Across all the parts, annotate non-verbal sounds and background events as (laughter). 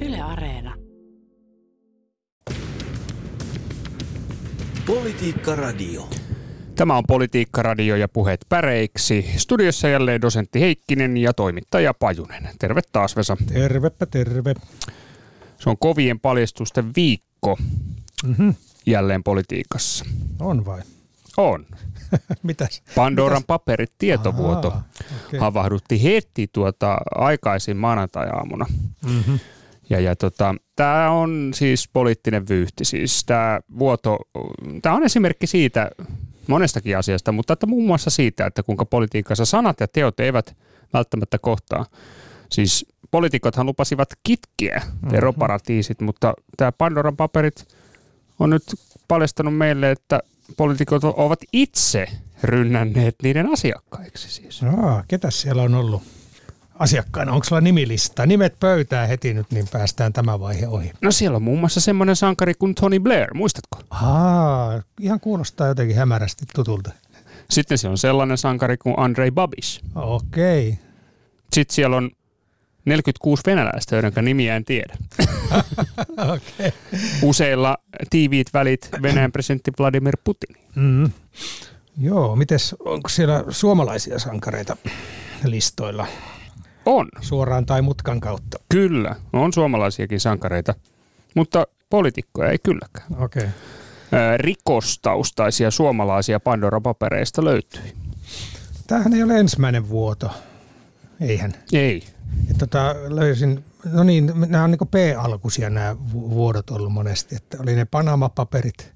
Yle Areena. Politiikka Radio. Tämä on Politiikka Radio ja puheet päreiksi. Studiossa jälleen dosentti Heikkinen ja toimittaja Pajunen. Terve taas Vesa. Tervepä terve. Se on kovien paljastusten viikko Mm-hmm. jälleen politiikassa. On vai? On. (laughs) Mitäs? Pandoran paperit tietovuoto Ahaa, okei. havahdutti heti tuota aikaisin maanantai-aamuna. Mm-hmm. Ja, ja tota, tämä on siis poliittinen vyyhti. Siis tämä vuoto, tämä on esimerkki siitä monestakin asiasta, mutta että muun muassa siitä, että kuinka politiikassa sanat ja teot eivät välttämättä kohtaa. Siis poliitikothan lupasivat kitkeä veroparatiisit, mutta tämä Pandoran paperit on nyt paljastanut meille, että poliitikot ovat itse rynnänneet niiden asiakkaiksi siis. Aa, ketäs siellä on ollut asiakkaana? Onko sulla nimilista? Nimet pöytää heti nyt, niin päästään tämä vaihe ohi. No siellä on muun muassa semmoinen sankari kuin Tony Blair, muistatko? Aa, ihan kuulostaa jotenkin hämärästi tutulta. Sitten siellä on sellainen sankari kuin Andrei Babis. Okei. Sitten siellä on 46 venäläistä, joiden nimiä en tiedä. (laughs) Okei. Useilla tiiviit välit Venäjän presidentti Vladimir Putin. Mm. Joo, mites, onko siellä suomalaisia sankareita listoilla On, suoraan tai mutkan kautta? kyllä. On suomalaisiakin sankareita, mutta poliitikkoja ei kylläkään. Okei. Okay. Rikostaustaisia suomalaisia Pandora-papereista löytyi. Tämähän ei ole ensimmäinen vuoto. Eihän. Ei. Et tota, löysin, no niin, nämä on niin P-alkuisia nämä vu- vuodot ollut monesti. Että oli ne Panama-paperit,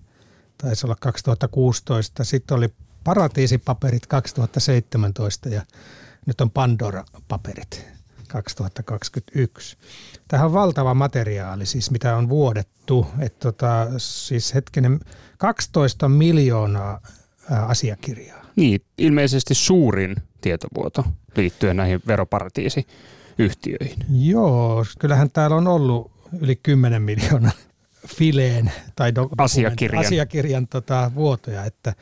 taisi olla 2016, sitten oli Paratiisipaperit 2017 ja nyt on Pandora-paperit 2021. Tähän on valtava materiaali, siis mitä on vuodettu. Että tota, siis hetkinen, 12 miljoonaa asiakirjaa. Niin, ilmeisesti suurin tietovuoto liittyen näihin veroparatiisiyhtiöihin. Joo, kyllähän täällä on ollut yli 10 miljoonaa fileen tai do- Asiakirjan. asiakirjan tota, vuotoja, että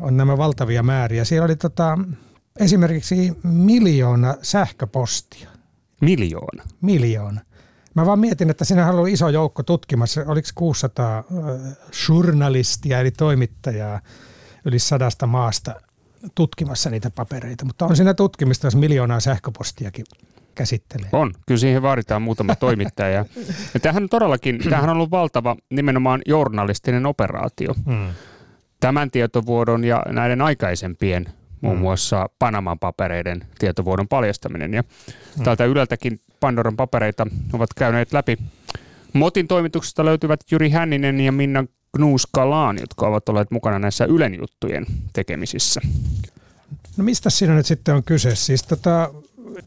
on nämä valtavia määriä. Siellä oli tota, esimerkiksi miljoona sähköpostia. Miljoona. Miljoona. Mä vaan mietin, että siinä on ollut iso joukko tutkimassa, oliko 600 äh, journalistia eli toimittajaa yli sadasta maasta tutkimassa niitä papereita, mutta on siinä tutkimista, jos miljoonaa sähköpostiakin käsittelee. On, kyllä siihen vaaditaan muutama toimittaja. Ja, tämähän todellakin, tämähän on ollut valtava nimenomaan journalistinen operaatio. Mm. Tämän tietovuodon ja näiden aikaisempien, muun muassa Panaman papereiden tietovuodon paljastaminen. Ja täältä Yleltäkin Pandoran papereita ovat käyneet läpi. Motin toimituksesta löytyvät Jyri Hänninen ja Minna Gnuskalaan, jotka ovat olleet mukana näissä Ylen juttujen tekemisissä. No mistä siinä nyt sitten on kyse? Siis tota,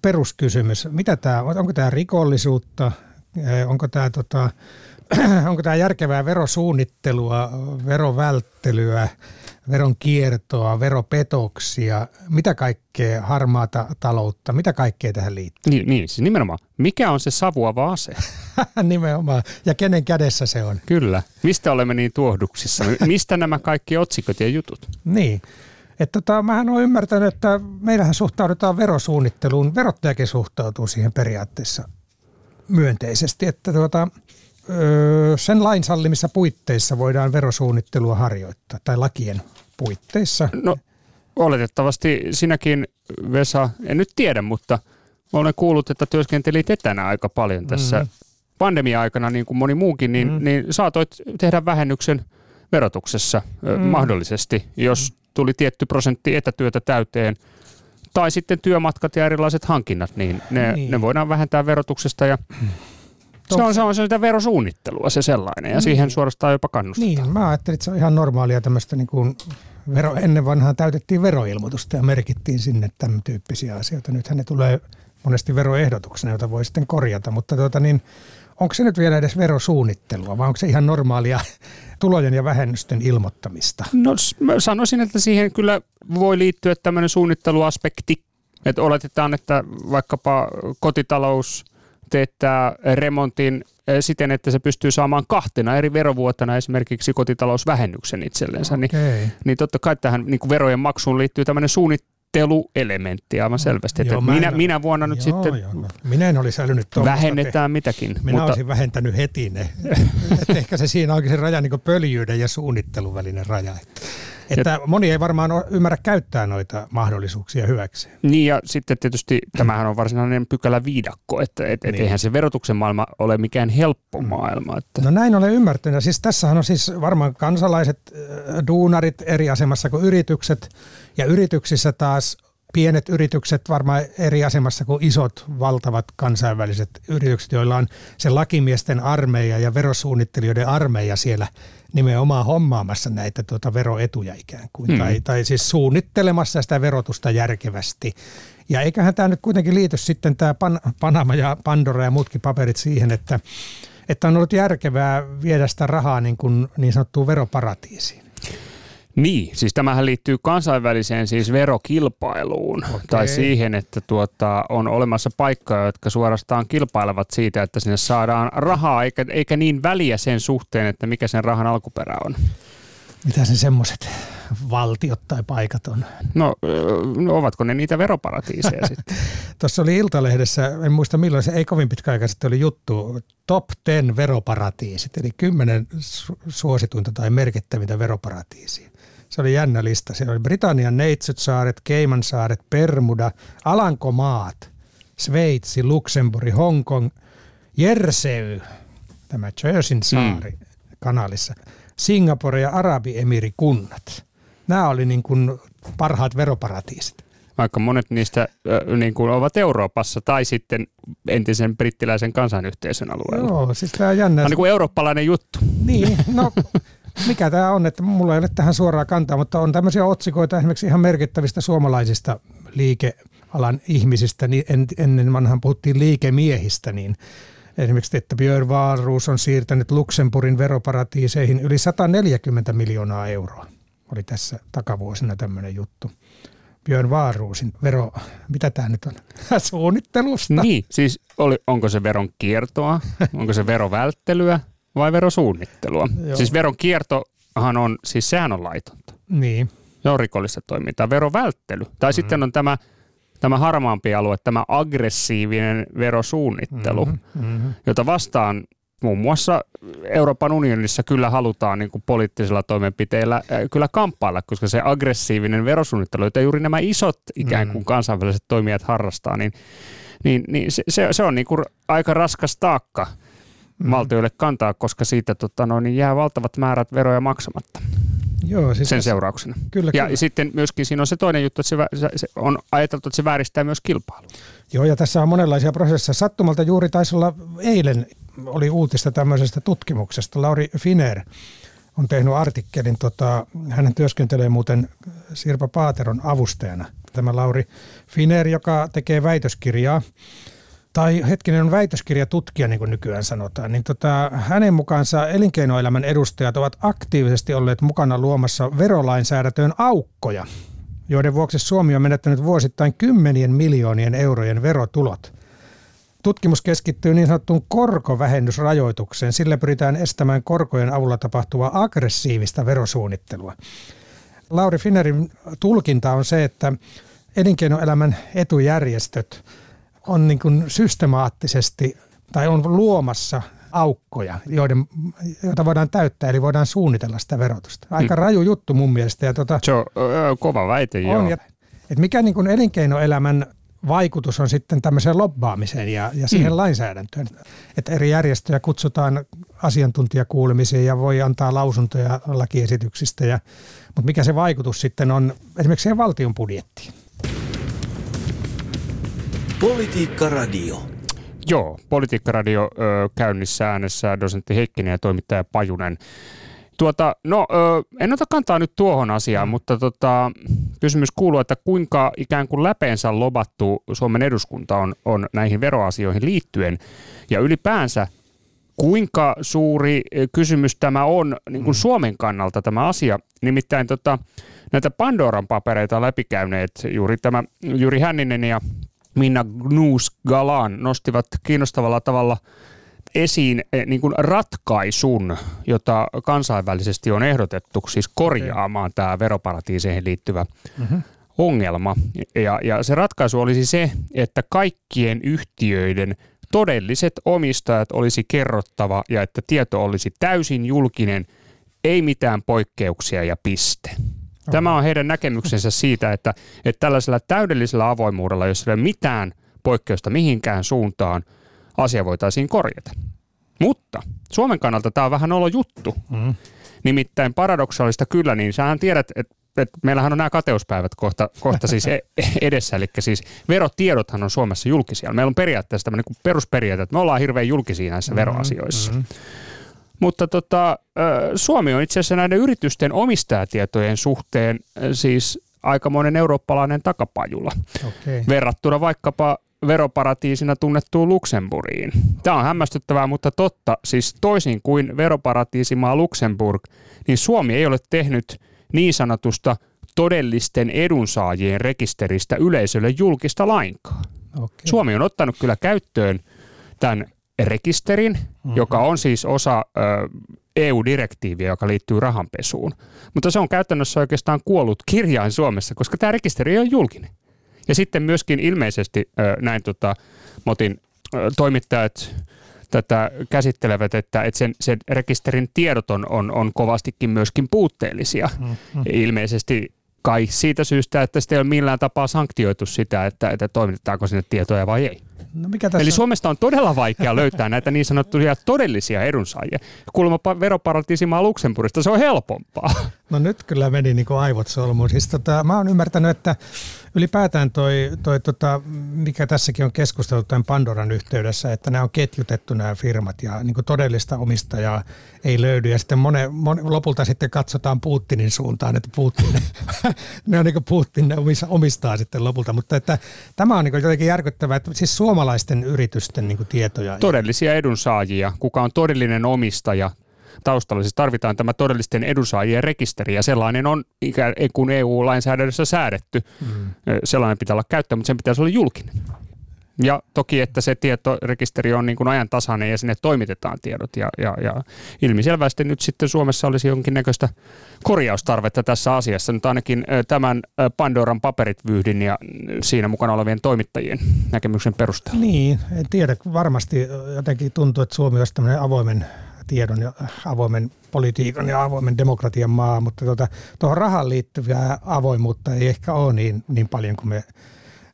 peruskysymys, mitä tämä on? Onko tämä rikollisuutta? Eh, Onko tämä tota, (clears throat) onko tämä järkevää verosuunnittelua, verovälttelyä, veron kiertoa, veropetoksia, mitä kaikkea harmaata taloutta, mitä kaikkea tähän liittyy? Niin, niin siis nimenomaan. Mikä on se savuava ase? (laughs) Nimenomaan. Ja kenen kädessä se on? Kyllä. Mistä olemme niin tuohduksissa? Mistä nämä kaikki otsikot ja jutut? Niin. Että tota, mähän olen ymmärtänyt, että meillähän suhtaudutaan verosuunnitteluun, verottajakin suhtautuu siihen periaatteessa myönteisesti, että tuota, sen lain sallimissa puitteissa voidaan verosuunnittelua harjoittaa, tai lakien puitteissa. No oletettavasti sinäkin, Vesa, en nyt tiedä, mutta olen kuullut, että työskentelit etänä aika paljon tässä Mhm. pandemia-aikana, niin kuin moni muukin, niin, Mhm. niin saatoit tehdä vähennyksen verotuksessa ö, Mhm. mahdollisesti, jos tuli tietty prosentti etätyötä täyteen, tai sitten työmatkat ja erilaiset hankinnat, niin ne, Niin. ne voidaan vähentää verotuksesta ja se on, se on sitä verosuunnittelua se sellainen ja siihen suorastaan jopa kannustetaan. Niin, mä ajattelin, että se on ihan normaalia tämmöistä niin kuin vero, ennen vanhaa täytettiin veroilmoitusta ja merkittiin sinne tämän tyyppisiä asioita. Nythän ne tulee monesti veroehdotuksena, jota voi sitten korjata, mutta tuota niin, onko se nyt vielä edes verosuunnittelua vai onko se ihan normaalia (laughs) tulojen ja vähennysten ilmoittamista? No sanoisin, että siihen kyllä voi liittyä tämmöinen suunnitteluaspekti, että oletetaan, että vaikkapa kotitalous teettää remontin eh, siten, että se pystyy saamaan kahtena eri verovuotena esimerkiksi kotitalousvähennyksen itsellensä, niin, Okei. niin totta kai tähän niin kuin verojen maksuun liittyy tämmöinen suunnitteluelementti aivan selvästi. Joo, että minä, en, minä vuonna nyt joo, sitten joo, no. minä en olisi älynyt vähennetään te, mitäkin. Minä mutta... olisin vähentänyt heti ne. (laughs) että ehkä se siinä onkin se raja niin pöljyyden ja suunnittelun välinen raja. Että ja, moni ei varmaan ymmärrä käyttää noita mahdollisuuksia hyväksi. Niin ja sitten tietysti tämähän on varsinainen pykälä viidakko, että et, et niin. eihän se verotuksen maailma ole mikään helppo maailma. Että. No näin olen ymmärtänyt. Siis tässähän on siis varmaan kansalaiset, äh, duunarit eri asemassa kuin yritykset ja yrityksissä taas pienet yritykset varmaan eri asemassa kuin isot, valtavat kansainväliset yritykset, joilla on se lakimiesten armeija ja verosuunnittelijoiden armeija siellä nimenomaan hommaamassa näitä tuota veroetuja ikään kuin, mm. tai, tai siis suunnittelemassa sitä verotusta järkevästi. Ja eiköhän tämä nyt kuitenkin liity sitten tämä Pan- Panama ja Pandora ja muutkin paperit siihen, että, että on ollut järkevää viedä sitä rahaa niin, kuin niin sanottuun veroparatiisiin. Niin, siis tämähän liittyy kansainväliseen siis verokilpailuun okay. tai siihen, että tuota, on olemassa paikkoja, jotka suorastaan kilpailevat siitä, että sinne saadaan rahaa, eikä, eikä niin väliä sen suhteen, että mikä sen rahan alkuperä on. Mitä se semmoiset valtiot tai paikat on? No, no ovatko ne niitä veroparatiiseja (laughs) sitten? Tuossa oli Iltalehdessä, en muista milloin se ei kovin pitkä aika sitten oli juttu, top 10 veroparatiisit, eli kymmenen suosituinta tai merkittävintä veroparatiisia. Se oli jännä lista. Siellä oli Britannian Neitsytsaaret, Keimansaaret, Permuda, Alankomaat, Sveitsi, Luxemburg, Hongkong, Jersey, tämä Jerseyn saari mm. kanalissa, Singapore ja Arabiemirikunnat. Nämä oli niin kuin parhaat veroparatiisit. Vaikka monet niistä niin kuin ovat Euroopassa tai sitten entisen brittiläisen kansanyhteisön alueella. Joo, siis tämä on jännä. Tämä on niin kuin eurooppalainen juttu. Niin, no (laughs) mikä tämä on, että mulla ei ole tähän suoraa kantaa, mutta on tämmöisiä otsikoita esimerkiksi ihan merkittävistä suomalaisista liikealan ihmisistä, niin en, ennen vanhan puhuttiin liikemiehistä, niin esimerkiksi, että Björn Wahlroos on siirtänyt Luxemburgin veroparatiiseihin yli 140 miljoonaa euroa. Oli tässä takavuosina tämmöinen juttu. Björn Wahlroosin vero, mitä tämä nyt on, (laughs) suunnittelusta. Niin, siis oli, onko se veron kiertoa, onko se verovälttelyä, vai verosuunnittelua? Joo. Siis veron kiertohan on, siis sehän on laitonta. Niin. Se on rikollista toimintaa. Verovälttely. Tai mm-hmm. sitten on tämä, tämä harmaampi alue, tämä aggressiivinen verosuunnittelu, mm-hmm. mm-hmm. jota vastaan muun muassa Euroopan unionissa kyllä halutaan niin kuin poliittisilla toimenpiteillä äh, kyllä kamppailla, koska se aggressiivinen verosuunnittelu, jota juuri nämä isot ikään kuin mm. kansainväliset toimijat harrastaa, niin, niin, niin se, se on niin kuin aika raskas taakka mm. valtioille kantaa, koska siitä tota, no, niin jää valtavat määrät veroja maksamatta. Joo, siis sen seurauksena. Kyllä, ja kyllä. sitten myöskin siinä on se toinen juttu, että se, se on ajateltu, että se vääristää myös kilpailua. Joo, ja tässä on monenlaisia prosesseja. Sattumalta juuri taisi olla eilen oli uutista tämmöisestä tutkimuksesta. Lauri Finer on tehnyt artikkelin, tota, hän työskentelee muuten Sirpa Paateron avustajana. Tämä Lauri Finer, joka tekee väitöskirjaa tai hetkinen on väitöskirjatutkija, niin kuin nykyään sanotaan, niin tota, hänen mukaansa elinkeinoelämän edustajat ovat aktiivisesti olleet mukana luomassa verolainsäädäntöön aukkoja, joiden vuoksi Suomi on menettänyt vuosittain kymmenien miljoonien eurojen verotulot. Tutkimus keskittyy niin sanottuun korkovähennysrajoitukseen. Sillä pyritään estämään korkojen avulla tapahtuvaa aggressiivista verosuunnittelua. Lauri Finnerin tulkinta on se, että elinkeinoelämän etujärjestöt – on niin kuin systemaattisesti tai on luomassa aukkoja, joiden, joita voidaan täyttää, eli voidaan suunnitella sitä verotusta. Aika mm. raju juttu mun mielestä. Ja tuota, Se on ö, kova väite, on, joo. Ja, et mikä niin kuin elinkeinoelämän vaikutus on sitten tämmöiseen lobbaamiseen ja, ja siihen mm. lainsäädäntöön. Että eri järjestöjä kutsutaan asiantuntijakuulemisiin ja voi antaa lausuntoja lakiesityksistä. Ja, mutta mikä se vaikutus sitten on esimerkiksi siihen valtion budjettiin? Politiikka Radio. Joo, Politiikka Radio ö, käynnissä äänessä dosentti Heikkinen ja toimittaja Pajunen. Tuota, no, ö, en ota kantaa nyt tuohon asiaan, mm. mutta tota, kysymys kuuluu, että kuinka ikään kuin läpeensä lobattu Suomen eduskunta on, on näihin veroasioihin liittyen ja ylipäänsä kuinka suuri kysymys tämä on niin kuin mm. Suomen kannalta tämä asia. Nimittäin tota, näitä Pandoran papereita läpikäyneet juuri tämä Juri Hänninen ja Minna Gnus Galan nostivat kiinnostavalla tavalla esiin eh, niin kuin ratkaisun, jota kansainvälisesti on ehdotettu, siis korjaamaan tämä veroparatiiseihin liittyvä mm-hmm. ongelma. Ja, ja se ratkaisu olisi se, että kaikkien yhtiöiden todelliset omistajat olisi kerrottava ja että tieto olisi täysin julkinen, ei mitään poikkeuksia ja piste. Tämä on heidän näkemyksensä siitä, että, että tällaisella täydellisellä avoimuudella, jos ei ole mitään poikkeusta mihinkään suuntaan, asia voitaisiin korjata. Mutta Suomen kannalta tämä on vähän olo juttu. Mm. Nimittäin paradoksaalista kyllä, niin sähän tiedät, että että meillähän on nämä kateuspäivät kohta, kohta siis e- edessä, eli siis verotiedothan on Suomessa julkisia. Meillä on periaatteessa tämmöinen perusperiaate, että me ollaan hirveän julkisia näissä veroasioissa. Mm-hmm. Mutta tota, Suomi on itse asiassa näiden yritysten omistajatietojen suhteen siis aikamoinen eurooppalainen takapajula. Okay. Verrattuna vaikkapa veroparatiisina tunnettuun Luxemburgiin. Tämä on hämmästyttävää, mutta totta. Siis toisin kuin veroparatiisimaa Luxemburg, niin Suomi ei ole tehnyt niin sanotusta todellisten edunsaajien rekisteristä yleisölle julkista lainkaan. Okay. Suomi on ottanut kyllä käyttöön tämän rekisterin, mm-hmm. joka on siis osa ö, EU-direktiiviä, joka liittyy rahanpesuun. Mutta se on käytännössä oikeastaan kuollut kirjain Suomessa, koska tämä rekisteri on julkinen. Ja sitten myöskin ilmeisesti ö, näin tota, Motin ö, toimittajat tätä käsittelevät, että, että sen, sen rekisterin tiedot on, on, on kovastikin myöskin puutteellisia. Mm-hmm. Ilmeisesti kai siitä syystä, että sitten ei ole millään tapaa sanktioitu sitä, että, että toimitetaanko sinne tietoja vai ei. No mikä tässä Eli Suomesta on todella vaikea löytää näitä niin sanottuja todellisia edunsaajia. Kuulemma veroparatiisimaa Luxemburgista se on helpompaa. No nyt kyllä meni niin kuin aivot solmuun. Siis tota, mä oon ymmärtänyt, että ylipäätään toi, toi tota, mikä tässäkin on keskusteltu tämän Pandoran yhteydessä, että nämä on ketjutettu nämä firmat ja niin todellista omistajaa ei löydy. Ja sitten mone, mone, lopulta sitten katsotaan Putinin suuntaan, että Putin, (laughs) ne on niin Putin ne omistaa sitten lopulta. Mutta että tämä on niin jotenkin järkyttävää, että siis suomalaisten yritysten niin tietoja. Todellisia edunsaajia, kuka on todellinen omistaja, taustalla. Siis tarvitaan tämä todellisten edunsaajien rekisteri ja sellainen on ikään kuin EU-lainsäädännössä säädetty. Mm. Sellainen pitää olla käyttö, mutta sen pitäisi olla julkinen. Ja toki, että se tietorekisteri on niin kuin ajantasainen ja sinne toimitetaan tiedot. Ja, ja, ja ilmiselvästi nyt sitten Suomessa olisi jonkinnäköistä korjaustarvetta tässä asiassa. Nyt ainakin tämän Pandoran paperit vyhdin ja siinä mukana olevien toimittajien näkemyksen perusteella. Niin, en tiedä. Varmasti jotenkin tuntuu, että Suomi olisi tämmöinen avoimen tiedon ja avoimen politiikan ja avoimen demokratian maa, mutta tuota, tuohon rahaan liittyvää avoimuutta ei ehkä ole niin, niin paljon kuin me,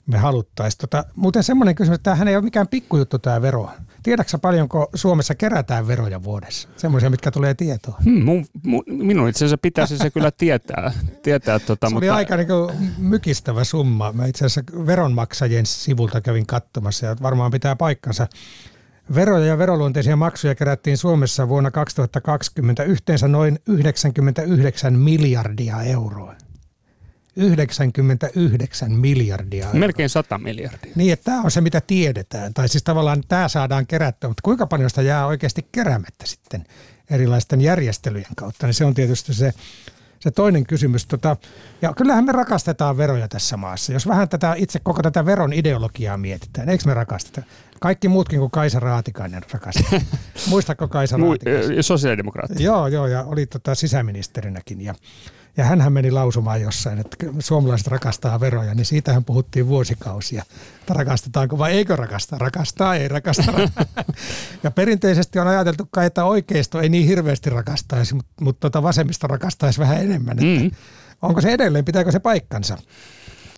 me haluttaisiin. Tota, muuten semmoinen kysymys, että tämähän ei ole mikään pikkujuttu tämä vero. Tiedätkö paljonko Suomessa kerätään veroja vuodessa? Semmoisia, mitkä tulee tietoon. Hmm, mun, mun, minun itse asiassa pitäisi se kyllä tietää. tietää tota, se mutta... oli aika niin mykistävä summa. Mä itse asiassa veronmaksajien sivulta kävin katsomassa ja varmaan pitää paikkansa. Veroja ja veroluonteisia maksuja kerättiin Suomessa vuonna 2020 yhteensä noin 99 miljardia euroa. 99 miljardia. Euroa. Melkein 100 miljardia. Niin, että tämä on se, mitä tiedetään. Tai siis tavallaan tämä saadaan kerättyä, mutta kuinka paljon sitä jää oikeasti keräämättä sitten erilaisten järjestelyjen kautta, niin se on tietysti se se toinen kysymys. Tota, ja kyllähän me rakastetaan veroja tässä maassa. Jos vähän tätä itse koko tätä veron ideologiaa mietitään, eikö me rakasteta? Kaikki muutkin kuin Kaisa Raatikainen rakastaa. (laughs) Muistatko Kaisa Raatikainen? Sosiaalidemokraatti. Joo, joo, ja oli tota sisäministerinäkin. Ja ja hän meni lausumaan jossain, että suomalaiset rakastaa veroja, niin siitähän puhuttiin vuosikausia. Että rakastetaanko vai eikö rakasta? Rakastaa, ei rakasta. (laughs) ja perinteisesti on ajateltu kai, että oikeisto ei niin hirveästi rakastaisi, mutta, mutta tota vasemmista rakastaisi vähän enemmän. Että mm. Onko se edelleen, pitääkö se paikkansa?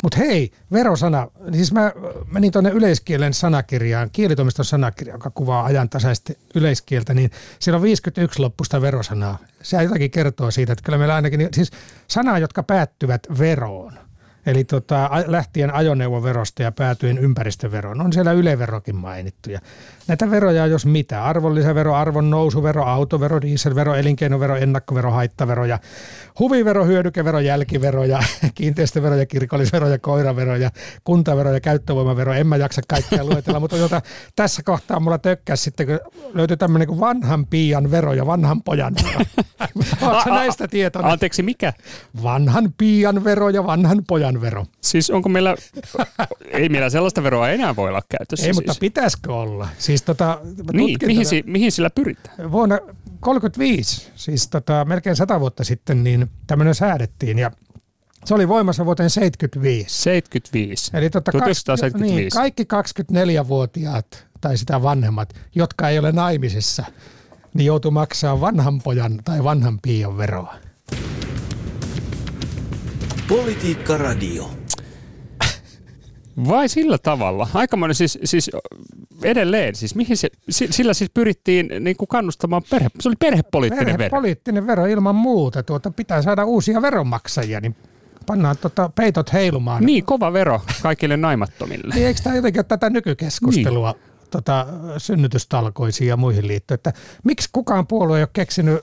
Mutta hei, verosana. Siis mä menin tuonne yleiskielen sanakirjaan, kielitoimiston sanakirja, joka kuvaa ajantasaisesti yleiskieltä, niin siellä on 51 loppusta verosanaa. Se jotakin kertoo siitä, että kyllä meillä ainakin, siis sanaa, jotka päättyvät veroon – Eli tota, lähtien ajoneuvoverosta ja päätyen ympäristöveroon. On siellä yleverokin mainittu. Ja näitä veroja jos mitä. Arvonlisävero, arvon nousuvero, autovero, dieselvero, elinkeinovero, ennakkovero, haittavero ja huvivero, hyödykevero, jälkivero ja (laughs) kiinteistövero ja kirkollisvero ja koiravero ja kuntavero ja käyttövoimavero. En mä jaksa kaikkea luetella, mutta jota, tässä kohtaa mulla tökkäsi sitten, kun löytyi tämmöinen kuin vanhan piian vero ja vanhan pojan vero. (laughs) Oletko näistä tietoinen? Anteeksi, mikä? Vanhan piian vero ja vanhan pojan vero. Siis onko meillä, ei meillä sellaista veroa enää voi olla käytössä. Ei, siis. mutta pitäisikö olla? Siis tota, niin, mihin, si, mihin sillä pyritään? Vuonna 1935, siis tota, melkein sata vuotta sitten, niin tämmöinen säädettiin ja Se oli voimassa vuoteen 75. 75. Eli tota 1975. Niin, kaikki 24-vuotiaat tai sitä vanhemmat, jotka ei ole naimisissa, niin joutuu maksaa vanhan pojan tai vanhan piion veroa. Politiikka Radio. Vai sillä tavalla? Aikamoinen siis, siis edelleen, siis mihin se, sillä siis pyrittiin niin kuin kannustamaan perhe, se oli perhepoliittinen vero. Perhepoliittinen vero ilman muuta, tuota, pitää saada uusia veronmaksajia, niin pannaan tota peitot heilumaan. Niin, kova vero kaikille naimattomille. Niin, eikö tämä jotenkin ole tätä nykykeskustelua? Niin tota, synnytystalkoisiin ja muihin liittyen, että miksi kukaan puolue ei ole keksinyt,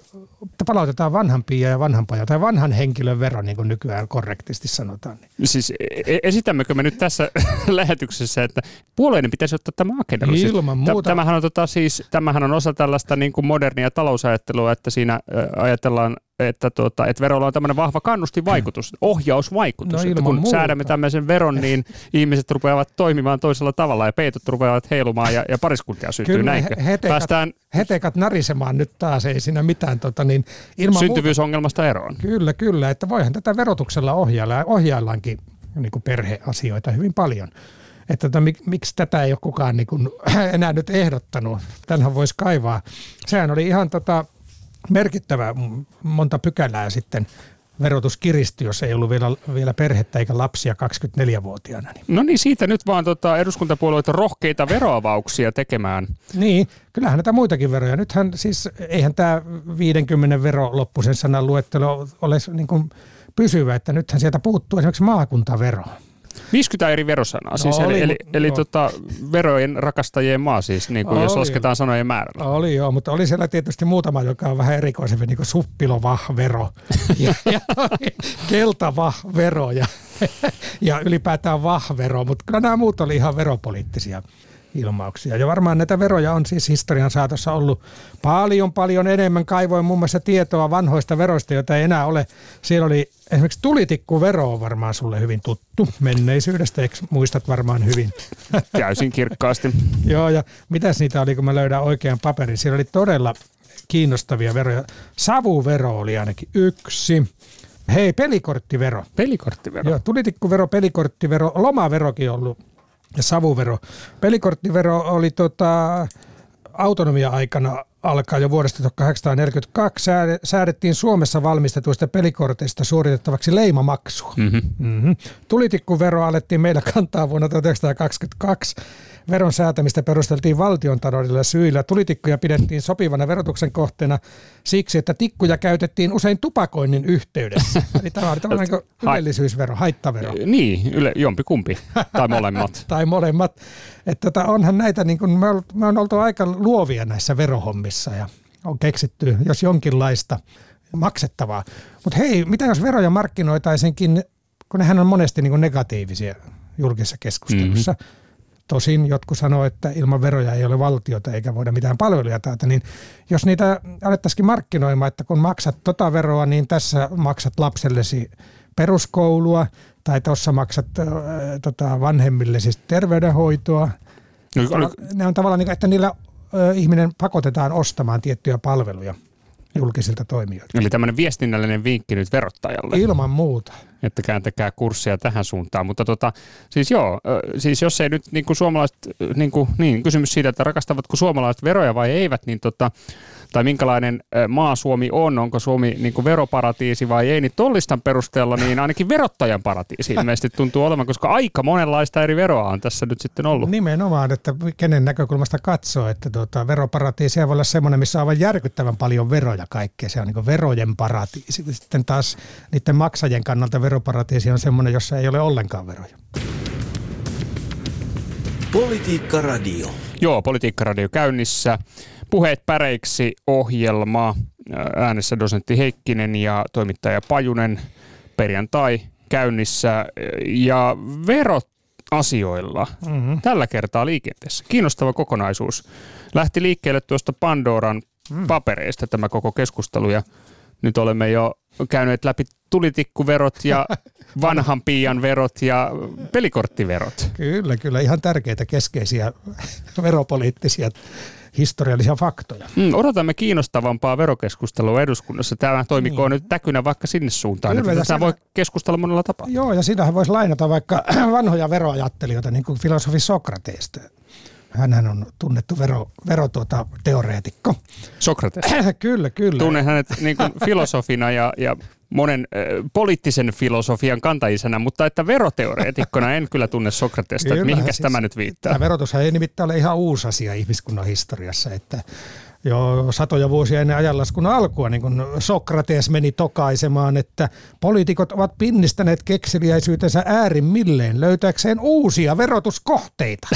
palautetaan vanhan piia ja vanhan pojan tai vanhan henkilön vero, niin kuin nykyään korrektisti sanotaan. Siis e-, esitämmekö me nyt tässä (laughs) lähetyksessä, että puolueiden pitäisi ottaa tämä agendalle? Siis Ilman muuta. Tämähän on, tota, siis, tämähän on osa tällaista niin kuin modernia talousajattelua, että siinä ajatellaan että, tuota, että verolla on tämmöinen vahva kannustinvaikutus, ohjausvaikutus. No, että kun muuta. säädämme tämmöisen veron, niin (laughs) ihmiset rupeavat toimimaan toisella tavalla ja peitot rupeavat heilumaan ja, ja pariskuntia syntyy. Kyllä Näinkö? Hetekat, Päästään hetekat narisemaan nyt taas, ei siinä mitään. Tota, niin ilman syntyvyysongelmasta eroon. Kyllä, kyllä. Että voihan tätä verotuksella ohjailla ja ohjaillaankin niin kuin perheasioita hyvin paljon että tota, mik, miksi tätä ei ole kukaan niin kuin, (clears throat) enää nyt ehdottanut. Tänhän voisi kaivaa. Sehän oli ihan tota, merkittävä monta pykälää sitten verotus kiristyi, jos ei ollut vielä, vielä perhettä eikä lapsia 24-vuotiaana. Niin. No niin, siitä nyt vaan tota, eduskuntapuolueet rohkeita veroavauksia tekemään. Niin, kyllähän näitä muitakin veroja. Nythän siis, eihän tämä 50 veroloppuisen sanan luettelo ole niin kuin pysyvä, että nythän sieltä puuttuu esimerkiksi maakuntavero. 50 eri verosanaa, no, siis oli, eli, eli no. tota, verojen rakastajien maa siis, niin kuin jos lasketaan sanojen määrällä. Oli joo, mutta oli siellä tietysti muutama, joka on vähän erikoisempi, niin kuin suppilovahvero ja, ja keltavahvero ja, ja ylipäätään vahvero, mutta kyllä nämä muut oli ihan veropoliittisia ilmauksia. Ja varmaan näitä veroja on siis historian saatossa ollut paljon paljon enemmän. Kaivoin muun muassa tietoa vanhoista veroista, joita ei enää ole. Siellä oli esimerkiksi tulitikkuvero on varmaan sulle hyvin tuttu menneisyydestä, eikö muistat varmaan hyvin? (laughs) Täysin kirkkaasti. Joo, ja mitäs niitä oli, kun mä löydän oikean paperin? Siellä oli todella kiinnostavia veroja. Savuvero oli ainakin yksi. Hei, pelikorttivero. Pelikorttivero? Joo, tulitikkuvero, pelikorttivero, lomaverokin on ollut ja savuvero. Pelikorttivero oli tota, autonomia-aikana alkaa jo vuodesta 1842 säädettiin Suomessa valmistetuista pelikorteista suoritettavaksi leimamaksua. Mm-hmm. Mm-hmm. Tulitikkuvero alettiin meillä kantaa vuonna 1922 veron säätämistä perusteltiin valtion taloudellisilla syillä. Tulitikkuja pidettiin sopivana verotuksen kohteena siksi, että tikkuja käytettiin usein tupakoinnin yhteydessä. (laughs) Eli tämä oli tämmöinen niin ylellisyysvero, haittavero. Niin, yle, jompi kumpi, tai molemmat. (laughs) tai molemmat. Että tota, onhan näitä, niin kuin, me, on, me on oltu aika luovia näissä verohommissa ja on keksitty, jos jonkinlaista maksettavaa. Mutta hei, mitä jos veroja markkinoitaisinkin, kun nehän on monesti niin negatiivisia julkisessa keskustelussa. Mm-hmm Tosin jotkut sanoo, että ilman veroja ei ole valtiota eikä voida mitään palveluja taata, niin jos niitä alettaisikin markkinoimaan, että kun maksat tota veroa, niin tässä maksat lapsellesi peruskoulua tai tuossa maksat äh, tota, vanhemmille siis terveydenhoitoa. No, oli... Ne on tavallaan niin, että niillä ihminen pakotetaan ostamaan tiettyjä palveluja julkisilta toimijoilta. Eli tämmöinen viestinnällinen vinkki nyt verottajalle. Ilman muuta. Että kääntäkää kurssia tähän suuntaan. Mutta tota, siis joo, siis jos ei nyt niin kuin suomalaiset, niin, kuin, niin kysymys siitä, että rakastavatko suomalaiset veroja vai eivät, niin tota, tai minkälainen maa Suomi on, onko Suomi niin kuin veroparatiisi vai ei, niin tollistan perusteella niin ainakin verottajan paratiisi ilmeisesti tuntuu olevan, koska aika monenlaista eri veroa on tässä nyt sitten ollut. Nimenomaan, että kenen näkökulmasta katsoo, että tuota, veroparatiisi voi olla semmoinen, missä on aivan järkyttävän paljon veroja kaikkea. Se on niin verojen paratiisi. Sitten taas niiden maksajien kannalta veroparatiisi on semmoinen, jossa ei ole ollenkaan veroja. Politiikka Radio. Joo, Politiikka Radio käynnissä. Puheet päreiksi ohjelma. Äänessä dosentti Heikkinen ja toimittaja Pajunen perjantai käynnissä. Ja verot asioilla mm-hmm. tällä kertaa liikenteessä. Kiinnostava kokonaisuus. Lähti liikkeelle tuosta Pandoran mm. papereista tämä koko keskustelu ja nyt olemme jo käyneet läpi tulitikkuverot ja (laughs) vanhan piian verot ja pelikorttiverot. Kyllä, kyllä. Ihan tärkeitä keskeisiä (laughs) veropoliittisia historiallisia faktoja. Mm, odotamme kiinnostavampaa verokeskustelua eduskunnassa. Tämä toimikoo Niin. nyt täkynä vaikka sinne suuntaan. Kyllä, Tätä siinä- voi keskustella monella tapaa. Joo, ja siinähän voisi lainata vaikka (clears throat) vanhoja veroajattelijoita, niin kuin filosofi Sokrateesta. Hänhän on tunnettu vero, vero tuota, teoreetikko. Sokrates. (clears throat) kyllä, kyllä. Tunnen hänet niin kuin filosofina ja, ja monen äh, poliittisen filosofian kantaisena, mutta että veroteoreetikkona en kyllä tunne Sokratesta. Että mihinkäs siis tämä nyt viittaa? Tämä verotushan ei nimittäin ole ihan uusi asia ihmiskunnan historiassa, että jo satoja vuosia ennen ajanlaskun alkua, niin kun Sokrates meni tokaisemaan, että poliitikot ovat pinnistäneet kekseliäisyytensä äärimmilleen löytääkseen uusia verotuskohteita.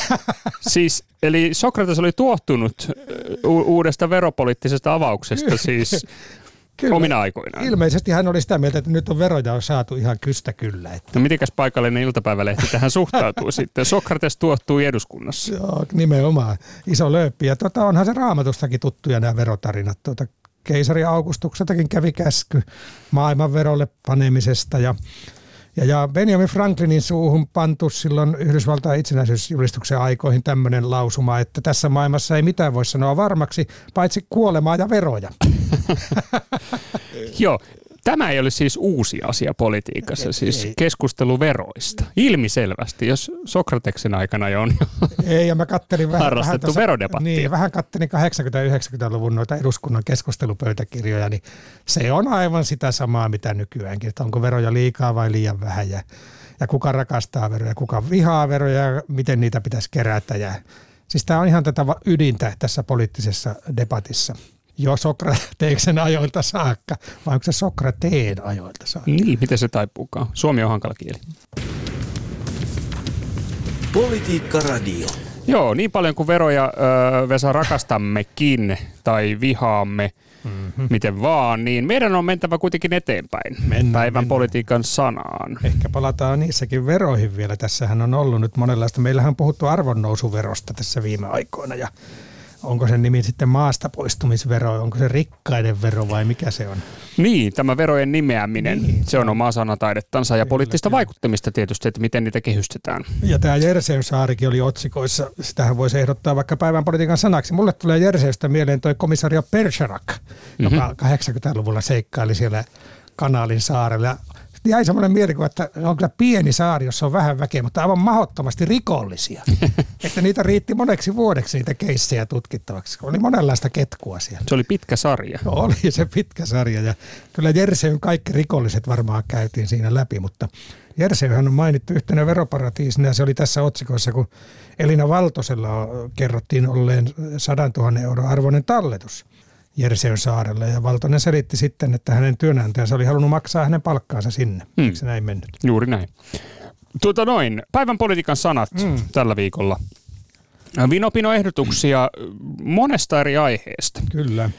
(laughs) Siis, eli Sokrates oli tuottunut äh, u- uudesta veropoliittisesta avauksesta siis (laughs) Kyllä. omina aikoinaan. Ilmeisesti hän oli sitä mieltä, että nyt on veroja on saatu ihan kystä kyllä. Että No mitenkäs paikallinen iltapäivälehti tähän suhtautuu (laughs) sitten? Sokrates tuottui eduskunnassa. Joo, nimenomaan. Iso lööppi. Ja tota, onhan se raamatustakin tuttuja nämä verotarinat. Tuota, keisari Augustukseltakin kävi käsky maailman verolle panemisesta ja ja, ja Benjamin Franklinin suuhun pantu silloin Yhdysvaltain itsenäisyysjulistuksen aikoihin tämmöinen lausuma, että tässä maailmassa ei mitään voi sanoa varmaksi, paitsi kuolemaa ja veroja. (laughs) Joo, tämä ei ole siis uusi asia politiikassa, siis ei. keskustelu veroista. Ilmiselvästi, jos Sokrateksen aikana jo on Ei, ja mä kattelin vähän, Harrastettu vähän verodebattia. Niin, vähän kattelin 80-90-luvun noita eduskunnan keskustelupöytäkirjoja, niin se on aivan sitä samaa, mitä nykyäänkin, että onko veroja liikaa vai liian vähän ja, ja kuka rakastaa veroja, kuka vihaa veroja ja miten niitä pitäisi kerätä. Ja, siis tämä on ihan tätä ydintä tässä poliittisessa debatissa. Jo Sokrateeksen ajoilta saakka, vai onko se Sokrateen ajoilta saakka? Niin, miten se taipuukaan? Suomi on hankala kieli. Politiikka Radio. Joo, niin paljon kuin veroja öö, Vesa rakastammekin tai vihaamme, mm-hmm. miten vaan, niin meidän on mentävä kuitenkin eteenpäin Mennään, päivän mennään. politiikan sanaan. Ehkä palataan niissäkin veroihin vielä. Tässähän on ollut nyt monenlaista. Meillähän on puhuttu arvonnousuverosta tässä viime aikoina ja onko sen nimi sitten maasta poistumisvero, onko se rikkaiden vero vai mikä se on? Niin, tämä verojen nimeäminen, Niin. se on omaa sanataidettansa ja poliittista kyllä. vaikuttamista tietysti, että miten niitä kehystetään. Ja tämä Jerseyn saarikin oli otsikoissa. Sitähän voisi ehdottaa vaikka päivän politiikan sanaksi. Mulle tulee Jerseystä mieleen toi komisario Bergerac, mm-hmm. joka 80-luvulla seikkaili siellä Kanaalin saarella. Ja Jäi semmoinen mielikuva, että on kyllä pieni saari, jossa on vähän väkeä, mutta aivan mahdottomasti rikollisia. (laughs) että niitä riitti moneksi vuodeksi niitä keissejä tutkittavaksi. Oli monenlaista ketkua siellä. Se oli pitkä sarja. No, oli se pitkä sarja ja kyllä Jerseyn kaikki rikolliset varmaan käytiin siinä läpi, mutta Jerseyhän on mainittu yhtenä veroparatiisina ja se oli tässä otsikossa, kun Elina Valtosella kerrottiin olleen 100 000 euro arvoinen talletus Jerseyn saarella ja Valtonen selitti sitten, että hänen työnantajansa oli halunnut maksaa hänen palkkaansa sinne. Hmm. Eikö se näin mennyt? Juuri näin. Tuota noin, päivän politiikan sanat Mm. mm. tällä viikolla. Vinopino-ehdotuksia monesta eri aiheesta. Kyllä.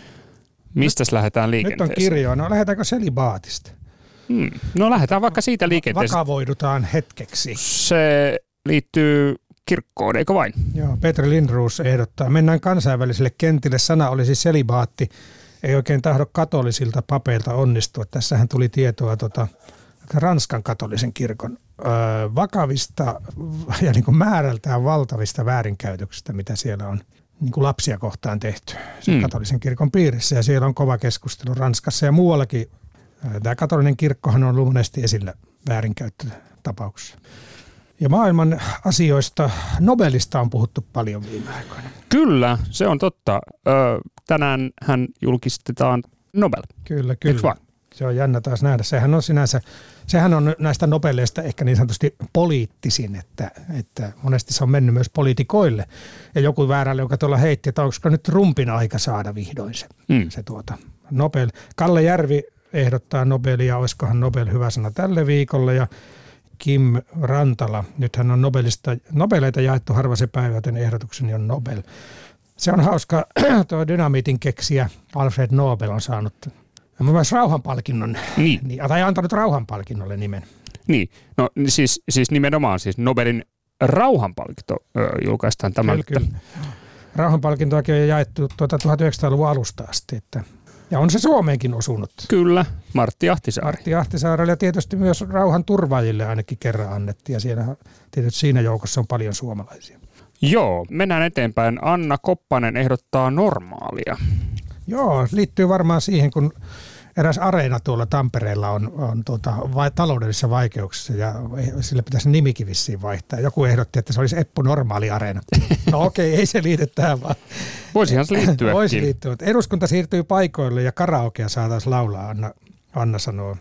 Mistäs lähdetään Nyt on liikenteeseen? kirjoa. No lähdetäänkö selibaatista? Hmm. No lähdetään vaikka siitä liikenteeseen. Vakavoidutaan hetkeksi. Se liittyy kirkkoon, eikö vain? Joo, Petri Lindroos ehdottaa. Mennään kansainväliselle kentille. Sana olisi selibaatti. Ei oikein tahdo katolisilta papeilta onnistua. Tässähän tuli tietoa tota, Ranskan katolisen kirkon ö, vakavista ja niin kuin määrältään valtavista väärinkäytöksistä, mitä siellä on niin kuin lapsia kohtaan tehty sen Mm. katolisen kirkon piirissä. Ja siellä on kova keskustelu Ranskassa ja muuallakin. Tämä katolinen kirkkohan on monesti esillä väärinkäyttötapauksissa. Ja maailman asioista Nobelista on puhuttu paljon viime aikoina. Kyllä, se on totta. Tänään hän julkistetaan Nobel. Kyllä, Kyllä. Se on jännä taas nähdä. Sehän on sinänsä, sehän on näistä Nobeleista ehkä niin sanotusti poliittisin, että, että monesti se on mennyt myös poliitikoille. Ja joku väärälle, joka tuolla heitti, että onko nyt Trumpin aika saada vihdoin se, Mm. se tuota Nobel. Kalle Järvi ehdottaa Nobelia, olisikohan Nobel hyvä sana tälle viikolle ja Kim Rantala, nythän on Nobelista, Nobeleita jaettu harva se päivä, joten ehdotukseni on Nobel. Se on hauska, (clears throat) tuo dynamiitin keksijä Alfred Nobel on saanut myös rauhanpalkinnon, Niin, niin, tai antanut rauhanpalkinnolle nimen. niin. No siis, siis nimenomaan siis Nobelin rauhanpalkinto julkaistaan tämän. Kyllä, kyllä. Rauhanpalkintoakin on jaettu tuota 1900-luvun alusta asti, että, ja on se Suomeenkin osunut. Kyllä, Martti Ahtisaari. Martti Ahtisaarelle ja tietysti myös rauhan turvaajille ainakin kerran annettiin, ja siellä tietysti siinä joukossa on paljon suomalaisia. Joo, mennään eteenpäin. Anna Koppanen ehdottaa normaalia. Joo, liittyy varmaan siihen, kun eräs areena tuolla Tampereella on, on tuota, vai, taloudellisissa vaikeuksissa ja sille pitäisi nimikin vissiin vaihtaa. Joku ehdotti, että se olisi Eppu Normaali Areena. No okei, okay, ei se liity tähän vaan. Voisihan se liittyä. Voisi liittyä. Eduskunta siirtyy paikoille ja karaokea saataisiin laulaa, Anna, Anna sanoo.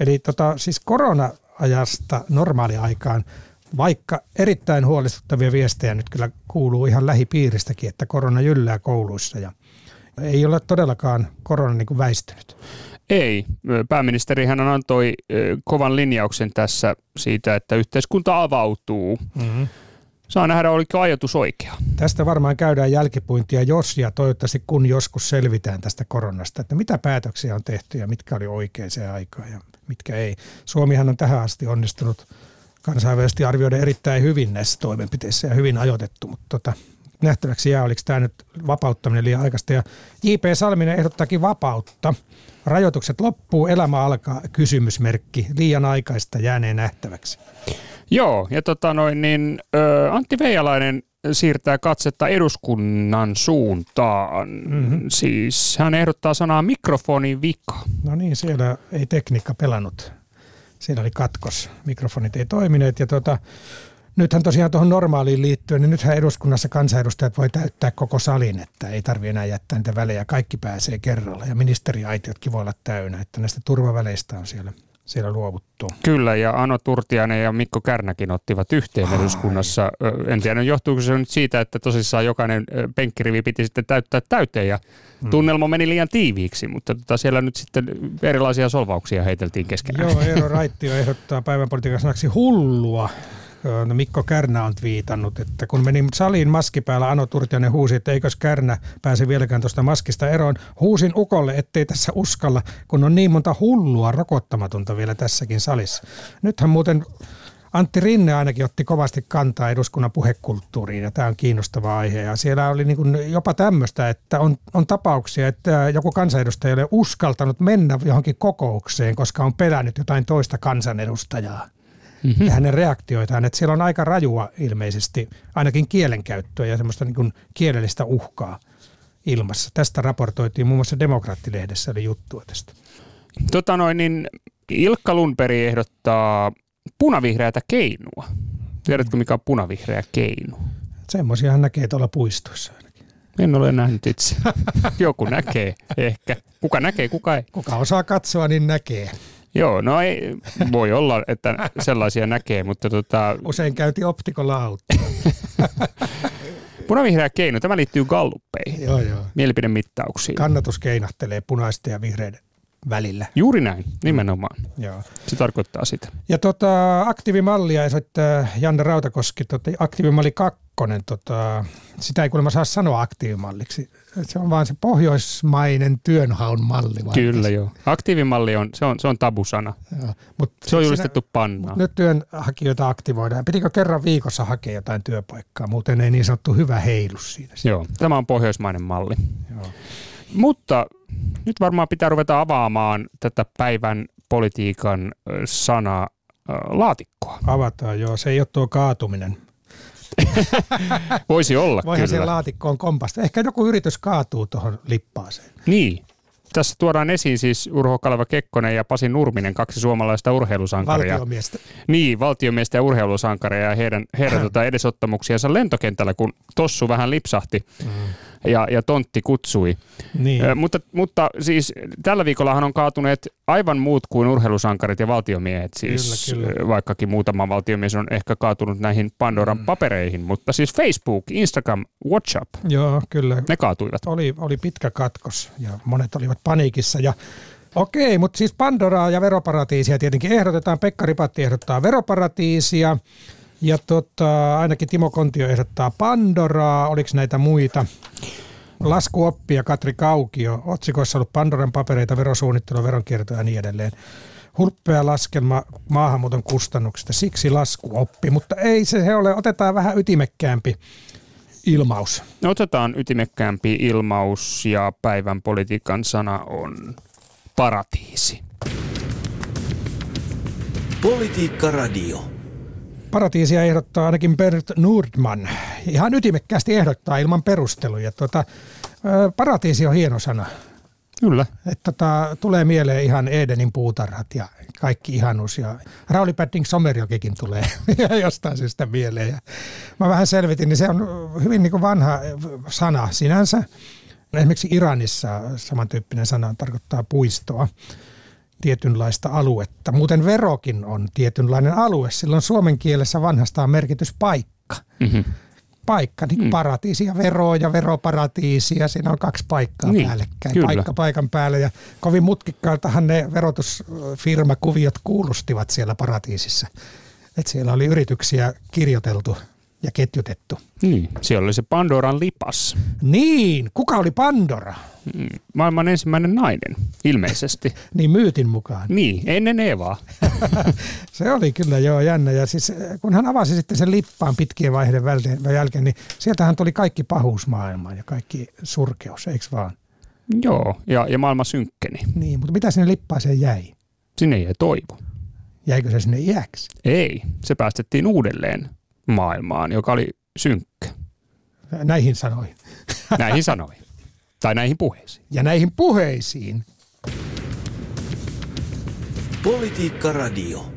Eli tota, siis korona-ajasta normaaliaikaan, vaikka erittäin huolestuttavia viestejä nyt kyllä kuuluu ihan lähipiiristäkin, että korona jyllää kouluissa ja ei ole todellakaan korona niin kuin väistynyt. Ei. Pääministerihän antoi kovan linjauksen tässä siitä, että yhteiskunta avautuu. Mm-hmm. Saa nähdä, oliko ajatus oikea. Tästä varmaan käydään jälkipuintia, jos ja toivottavasti kun joskus selvitään tästä koronasta, että mitä päätöksiä on tehty ja mitkä oli oikein se aika ja mitkä ei. Suomihan on tähän asti onnistunut kansainvälisesti arvioida erittäin hyvin näissä toimenpiteissä ja hyvin ajoitettu, mutta tota, nähtäväksi jää, oliko tämä nyt vapauttaminen liian aikaista. Ja J.P. Salminen ehdottaakin vapautta. Rajoitukset loppuu, elämä alkaa, kysymysmerkki, liian aikaista jäänee nähtäväksi. Joo, ja tota noin, niin, ö, Antti Veijalainen siirtää katsetta eduskunnan suuntaan. Mm-hmm. Siis hän ehdottaa sanaa mikrofoni vika. No niin, siellä ei tekniikka pelannut. Siellä oli katkos. Mikrofonit ei toimineet ja tota, nythän tosiaan tuohon normaaliin liittyen, niin nythän eduskunnassa kansanedustajat voi täyttää koko salin, että ei tarvitse enää jättää niitä välejä. Kaikki pääsee kerralla ja ministeriaitiotkin voi olla täynnä, että näistä turvaväleistä on siellä siellä luovuttu. Kyllä, ja Ano Turtiainen ja Mikko Kärnäkin ottivat yhteen Ai. eduskunnassa. En tiedä, johtuuko se nyt siitä, että tosissaan jokainen penkkirivi piti sitten täyttää täyteen ja hmm. tunnelma meni liian tiiviiksi, mutta tota siellä nyt sitten erilaisia solvauksia heiteltiin keskenään. Joo, Eero (laughs) Raittio ehdottaa päivän politiikan sanaksi hullua. No Mikko Kärnä on viitannut, että kun meni saliin maski päällä, Ano Turtianen huusi, että eikös Kärnä pääse vieläkään tuosta maskista eroon. Huusin ukolle, ettei tässä uskalla, kun on niin monta hullua rokottamatonta vielä tässäkin salissa. Nythän muuten Antti Rinne ainakin otti kovasti kantaa eduskunnan puhekulttuuriin ja tämä on kiinnostava aihe. Ja siellä oli niin kuin jopa tämmöistä, että on, on tapauksia, että joku kansanedustaja ei ole uskaltanut mennä johonkin kokoukseen, koska on pelännyt jotain toista kansanedustajaa mm-hmm. ja hänen reaktioitaan. Että siellä on aika rajua ilmeisesti ainakin kielenkäyttöä ja semmoista niin kuin kielellistä uhkaa ilmassa. Tästä raportoitiin muun muassa Demokraattilehdessä, eli juttua tästä. Tota noin, niin Ilkka Lundberg ehdottaa punavihreätä keinua. Tiedätkö, mikä on punavihreä keinu? Semmoisiahan näkee tuolla puistoissa ainakin. En ole nähnyt itse. (laughs) Joku näkee ehkä. Kuka näkee, kuka ei. Kuka osaa katsoa, niin näkee. Joo, no ei, voi olla, että sellaisia näkee, mutta tota... Usein käyti optikolla auttaa. (laughs) Punavihreä keino, tämä liittyy galluppeihin, joo, joo. mielipidemittauksiin. Kannatus keinahtelee punaisten ja vihreiden välillä. Juuri näin, nimenomaan. Mm. Joo. Se tarkoittaa sitä. Ja tota, aktiivimallia esittää Janne Rautakoski, tota, aktiivimalli 2, tota, sitä ei kuulemma saa sanoa aktiivimalliksi. Se on vaan se pohjoismainen työnhaun malli. Kyllä joo. Aktiivimalli on, se on, se on tabusana. Joo. Mut se on julistettu sinä, panna. Nyt työnhakijoita aktivoidaan. Pitikö kerran viikossa hakea jotain työpaikkaa, muuten ei niin sanottu hyvä heilu siinä. Joo, tämä on pohjoismainen malli. Joo. Mutta nyt varmaan pitää ruveta avaamaan tätä päivän politiikan sana laatikkoa. Avataan, joo. Se ei ole tuo kaatuminen. (laughs) Voisi olla Voihan kyllä. se laatikkoon kompasta. Ehkä joku yritys kaatuu tuohon lippaaseen. Niin. Tässä tuodaan esiin siis Urho Kaleva Kekkonen ja Pasi Nurminen, kaksi suomalaista urheilusankaria. Valtiomiestä. Niin, valtiomiestä ja urheilusankaria ja heidän, heidän tota edesottamuksiansa lentokentällä, kun Tossu vähän lipsahti. Mm ja, ja tontti kutsui. Niin. Ö, mutta, mutta siis tällä viikollahan on kaatuneet aivan muut kuin urheilusankarit ja valtiomiehet. Siis, kyllä, kyllä. Vaikkakin muutama valtiomies on ehkä kaatunut näihin Pandoran mm. papereihin, mutta siis Facebook, Instagram, WhatsApp, Joo, kyllä. ne kaatuivat. Oli, oli pitkä katkos ja monet olivat paniikissa ja Okei, mutta siis Pandoraa ja veroparatiisia tietenkin ehdotetaan. Pekka Ripatti ehdottaa veroparatiisia. Ja tota, ainakin Timo Kontio ehdottaa Pandoraa, oliko näitä muita? Laskuoppia Katri Kaukio, otsikoissa ollut Pandoran papereita, verosuunnittelu, veronkiertoa ja niin edelleen. Hulppea laskelma maahanmuuton kustannuksista, siksi laskuoppi, mutta ei se he ole, otetaan vähän ytimekkäämpi ilmaus. No, otetaan ytimekkäämpi ilmaus ja päivän politiikan sana on paratiisi. Politiikka Radio. Paratiisia ehdottaa ainakin Bert Nordman. Ihan ytimekkäästi ehdottaa ilman perusteluja. Tuota, paratiisi on hieno sana. Kyllä. että tota, tulee mieleen ihan Edenin puutarhat ja kaikki ihanus. Ja Rauli Padding Somerjokikin tulee (laughs) jostain syystä mieleen. Ja mä vähän selvitin, niin se on hyvin niin vanha sana sinänsä. Esimerkiksi Iranissa samantyyppinen sana tarkoittaa puistoa tietynlaista aluetta. Muuten verokin on tietynlainen alue. Silloin suomen kielessä vanhastaan merkitys paikka. Mm-hmm paikka, niin mm. paratiisi ja vero ja veroparatiisi ja siinä on kaksi paikkaa niin, päällekkäin, kyllä. paikka paikan päälle ja kovin mutkikkailtahan ne verotusfirmakuviot kuulustivat siellä paratiisissa. Et siellä oli yrityksiä kirjoiteltu ja ketjutettu. Niin, siellä oli se Pandoran lipas. Niin, kuka oli Pandora? Mm, maailman ensimmäinen nainen, ilmeisesti. (laughs) niin, myytin mukaan. Niin, ennen Evaa. (laughs) se oli kyllä joo jännä. Ja siis, kun hän avasi sitten sen lippaan pitkien vaiheiden jälkeen, niin sieltähän tuli kaikki pahuus maailmaan ja kaikki surkeus, eikö vaan? Joo, ja, ja maailma synkkeni. Niin, mutta mitä sinne lippaaseen jäi? Sinne jäi toivo. Jäikö se sinne iäksi? Ei, se päästettiin uudelleen maailmaan, joka oli synkkä. Näihin sanoihin. Näihin (laughs) sanoihin. Tai näihin puheisiin. Ja näihin puheisiin. Politiikka Radio.